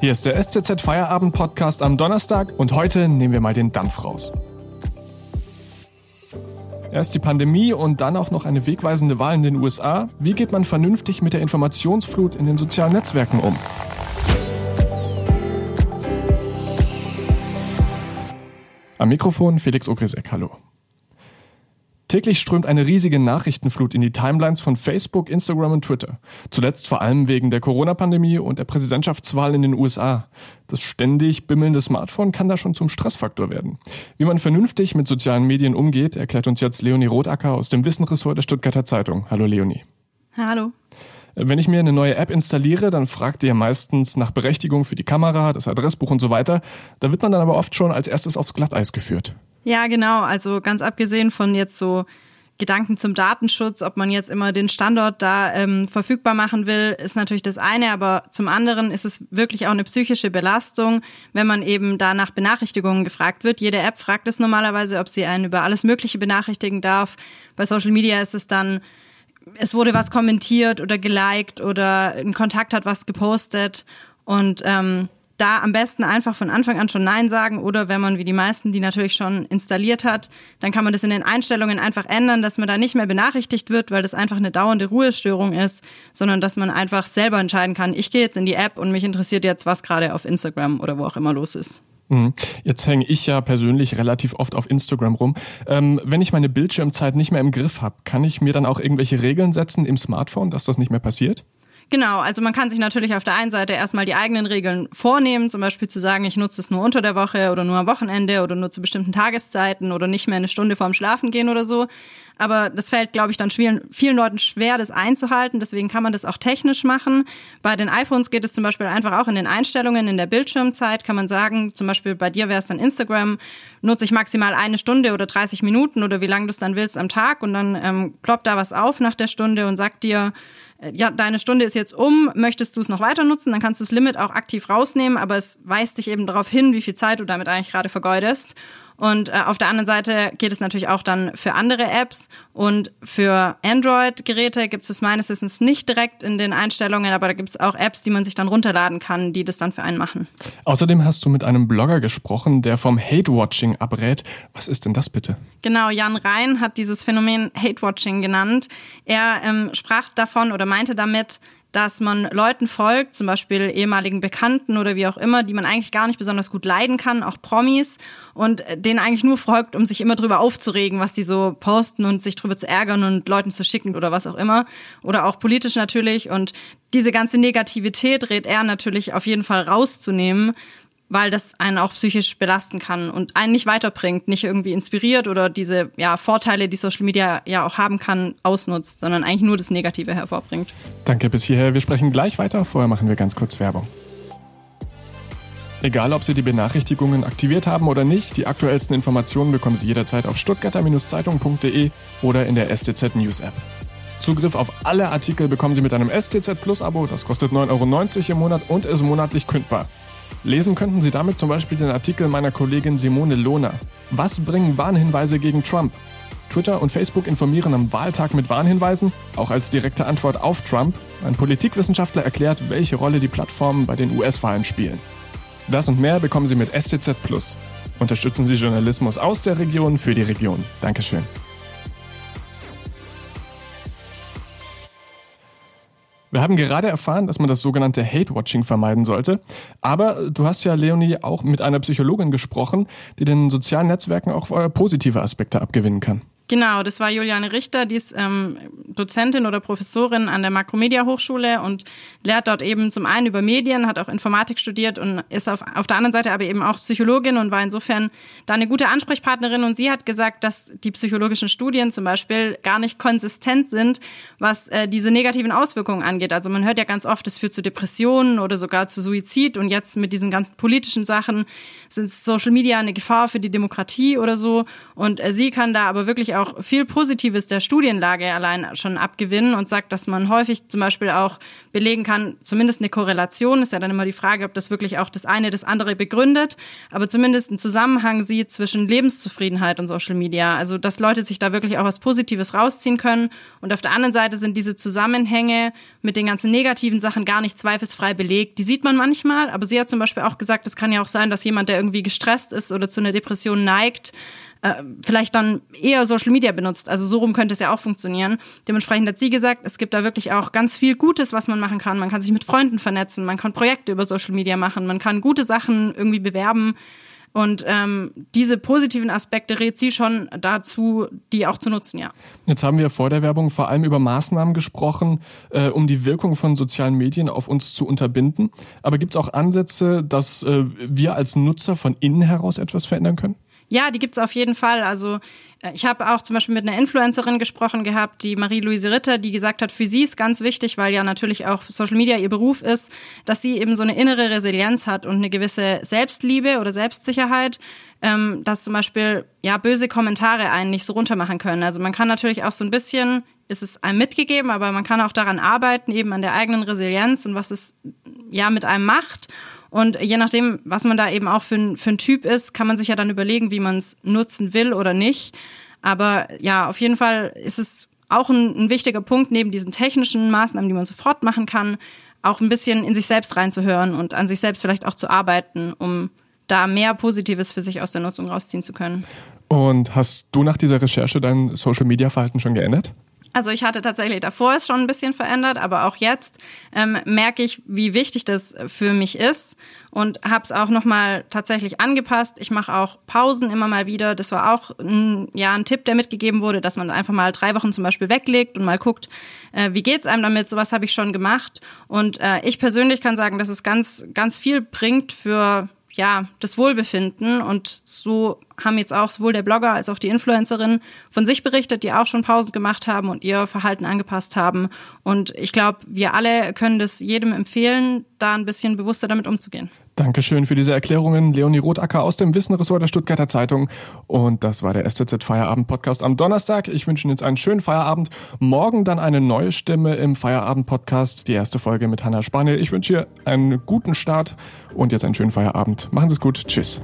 Hier ist der STZ Feierabend Podcast am Donnerstag und heute nehmen wir mal den Dampf raus. Erst die Pandemie und dann auch noch eine wegweisende Wahl in den USA. Wie geht man vernünftig mit der Informationsflut in den sozialen Netzwerken um? Am Mikrofon Felix Ogrisek, hallo. Täglich strömt eine riesige Nachrichtenflut in die Timelines von Facebook, Instagram und Twitter. Zuletzt vor allem wegen der Corona-Pandemie und der Präsidentschaftswahl in den USA. Das ständig bimmelnde Smartphone kann da schon zum Stressfaktor werden. Wie man vernünftig mit sozialen Medien umgeht, erklärt uns jetzt Leonie Rotacker aus dem Wissenressort der Stuttgarter Zeitung. Hallo Leonie. Hallo. Wenn ich mir eine neue App installiere, dann fragt ihr meistens nach Berechtigung für die Kamera, das Adressbuch und so weiter. Da wird man dann aber oft schon als erstes aufs Glatteis geführt. Ja, genau. Also ganz abgesehen von jetzt so Gedanken zum Datenschutz, ob man jetzt immer den Standort da ähm, verfügbar machen will, ist natürlich das eine, aber zum anderen ist es wirklich auch eine psychische Belastung, wenn man eben da nach Benachrichtigungen gefragt wird. Jede App fragt es normalerweise, ob sie einen über alles Mögliche benachrichtigen darf. Bei Social Media ist es dann, es wurde was kommentiert oder geliked oder ein Kontakt hat was gepostet und ähm, da am besten einfach von Anfang an schon Nein sagen oder wenn man wie die meisten, die natürlich schon installiert hat, dann kann man das in den Einstellungen einfach ändern, dass man da nicht mehr benachrichtigt wird, weil das einfach eine dauernde Ruhestörung ist, sondern dass man einfach selber entscheiden kann, ich gehe jetzt in die App und mich interessiert jetzt, was gerade auf Instagram oder wo auch immer los ist. Mhm. Jetzt hänge ich ja persönlich relativ oft auf Instagram rum. Ähm, wenn ich meine Bildschirmzeit nicht mehr im Griff habe, kann ich mir dann auch irgendwelche Regeln setzen im Smartphone, dass das nicht mehr passiert? Genau, also man kann sich natürlich auf der einen Seite erstmal die eigenen Regeln vornehmen, zum Beispiel zu sagen, ich nutze es nur unter der Woche oder nur am Wochenende oder nur zu bestimmten Tageszeiten oder nicht mehr eine Stunde vorm Schlafen gehen oder so. Aber das fällt, glaube ich, dann vielen, vielen Leuten schwer, das einzuhalten. Deswegen kann man das auch technisch machen. Bei den iPhones geht es zum Beispiel einfach auch in den Einstellungen, in der Bildschirmzeit kann man sagen, zum Beispiel bei dir wäre es dann Instagram, nutze ich maximal eine Stunde oder 30 Minuten oder wie lange du es dann willst am Tag und dann ähm, ploppt da was auf nach der Stunde und sagt dir, ja, deine Stunde ist jetzt um, möchtest du es noch weiter nutzen, dann kannst du das Limit auch aktiv rausnehmen, aber es weist dich eben darauf hin, wie viel Zeit du damit eigentlich gerade vergeudest. Und äh, auf der anderen Seite geht es natürlich auch dann für andere Apps und für Android-Geräte gibt es meines Wissens nicht direkt in den Einstellungen, aber da gibt es auch Apps, die man sich dann runterladen kann, die das dann für einen machen. Außerdem hast du mit einem Blogger gesprochen, der vom Hate-Watching abrät. Was ist denn das bitte? Genau, Jan Rhein hat dieses Phänomen Hate-Watching genannt. Er ähm, sprach davon oder meinte damit, dass man Leuten folgt, zum Beispiel ehemaligen Bekannten oder wie auch immer, die man eigentlich gar nicht besonders gut leiden kann, auch Promis, und denen eigentlich nur folgt, um sich immer drüber aufzuregen, was die so posten und sich drüber zu ärgern und Leuten zu schicken oder was auch immer. Oder auch politisch natürlich. Und diese ganze Negativität rät er natürlich auf jeden Fall rauszunehmen, weil das einen auch psychisch belasten kann und einen nicht weiterbringt, nicht irgendwie inspiriert oder diese ja, Vorteile, die Social Media ja auch haben kann, ausnutzt, sondern eigentlich nur das Negative hervorbringt. Danke bis hierher. Wir sprechen gleich weiter. Vorher machen wir ganz kurz Werbung. Egal, ob Sie die Benachrichtigungen aktiviert haben oder nicht, die aktuellsten Informationen bekommen Sie jederzeit auf stuttgarter-zeitung.de oder in der STZ News App. Zugriff auf alle Artikel bekommen Sie mit einem STZ Plus Abo, das kostet 9,90 Euro im Monat und ist monatlich kündbar. Lesen könnten Sie damit zum Beispiel den Artikel meiner Kollegin Simone Lohner. Was bringen Warnhinweise gegen Trump? Twitter und Facebook informieren am Wahltag mit Warnhinweisen, auch als direkte Antwort auf Trump. Ein Politikwissenschaftler erklärt, welche Rolle die Plattformen bei den US-Wahlen spielen. Das und mehr bekommen Sie mit STZ Plus. Unterstützen Sie Journalismus aus der Region für die Region. Dankeschön. Wir haben gerade erfahren, dass man das sogenannte Hate-Watching vermeiden sollte. Aber du hast ja, Leonie, auch mit einer Psychologin gesprochen, die den sozialen Netzwerken auch äh, positive Aspekte abgewinnen kann. Genau, das war Juliane Richter, die ist ähm, Dozentin oder Professorin an der Makromedia Hochschule und lehrt dort eben zum einen über Medien, hat auch Informatik studiert und ist auf, auf der anderen Seite aber eben auch Psychologin und war insofern da eine gute Ansprechpartnerin. Und sie hat gesagt, dass die psychologischen Studien zum Beispiel gar nicht konsistent sind, was äh, diese negativen Auswirkungen angeht. Also man hört ja ganz oft, es führt zu Depressionen oder sogar zu Suizid und jetzt mit diesen ganzen politischen Sachen sind Social Media eine Gefahr für die Demokratie oder so. Und äh, sie kann da aber wirklich auch viel Positives der Studienlage allein schon schon abgewinnen und sagt, dass man häufig zum Beispiel auch belegen kann, zumindest eine Korrelation, ist ja dann immer die Frage, ob das wirklich auch das eine das andere begründet, aber zumindest einen Zusammenhang sieht zwischen Lebenszufriedenheit und Social Media. Also, dass Leute sich da wirklich auch was Positives rausziehen können. Und auf der anderen Seite sind diese Zusammenhänge mit den ganzen negativen Sachen gar nicht zweifelsfrei belegt. Die sieht man manchmal, aber sie hat zum Beispiel auch gesagt, es kann ja auch sein, dass jemand, der irgendwie gestresst ist oder zu einer Depression neigt, äh, vielleicht dann eher Social Media benutzt. Also so rum könnte es ja auch funktionieren. Dementsprechend hat sie gesagt, es gibt da wirklich auch ganz viel Gutes, was man machen kann. Man kann sich mit Freunden vernetzen, man kann Projekte über Social Media machen, man kann gute Sachen irgendwie bewerben. Und ähm, diese positiven Aspekte rät sie schon dazu, die auch zu nutzen, ja. Jetzt haben wir vor der Werbung vor allem über Maßnahmen gesprochen, äh, um die Wirkung von sozialen Medien auf uns zu unterbinden. Aber gibt es auch Ansätze, dass äh, wir als Nutzer von innen heraus etwas verändern können? Ja, die gibt's auf jeden Fall. Also äh, ich habe auch zum Beispiel mit einer Influencerin gesprochen gehabt, die Marie-Louise Ritter, die gesagt hat, für sie ist ganz wichtig, weil ja natürlich auch Social Media ihr Beruf ist, dass sie eben so eine innere Resilienz hat und eine gewisse Selbstliebe oder Selbstsicherheit, ähm, dass zum Beispiel ja böse Kommentare einen nicht so runtermachen können. Also man kann natürlich auch so ein bisschen ist es einem mitgegeben, aber man kann auch daran arbeiten, eben an der eigenen Resilienz und was es ja mit einem macht. Und je nachdem, was man da eben auch für für ein Typ ist, kann man sich ja dann überlegen, wie man es nutzen will oder nicht. Aber ja, auf jeden Fall ist es auch ein, ein wichtiger Punkt, neben diesen technischen Maßnahmen, die man sofort machen kann, auch ein bisschen in sich selbst reinzuhören und an sich selbst vielleicht auch zu arbeiten, um da mehr Positives für sich aus der Nutzung rausziehen zu können. Und hast du nach dieser Recherche dein Social-Media-Verhalten schon geändert? Also ich hatte tatsächlich davor es schon ein bisschen verändert, aber auch jetzt ähm, merke ich, wie wichtig das für mich ist und habe es auch nochmal tatsächlich angepasst. Ich mache auch Pausen immer mal wieder. Das war auch ein, ja ein Tipp, der mitgegeben wurde, dass man einfach mal drei Wochen zum Beispiel weglegt und mal guckt, äh, wie geht's einem damit. Sowas habe ich schon gemacht und äh, ich persönlich kann sagen, dass es ganz ganz viel bringt für ja, das Wohlbefinden. Und so haben jetzt auch sowohl der Blogger als auch die Influencerin von sich berichtet, die auch schon Pausen gemacht haben und ihr Verhalten angepasst haben. Und ich glaube, wir alle können das jedem empfehlen, da ein bisschen bewusster damit umzugehen. Dankeschön für diese Erklärungen. Leonie Rotacker aus dem Wissenressort der Stuttgarter Zeitung. Und das war der STZ Feierabend Podcast am Donnerstag. Ich wünsche Ihnen jetzt einen schönen Feierabend. Morgen dann eine neue Stimme im Feierabend Podcast. Die erste Folge mit Hannah Spaniel. Ich wünsche ihr einen guten Start und jetzt einen schönen Feierabend. Machen Sie es gut. Tschüss.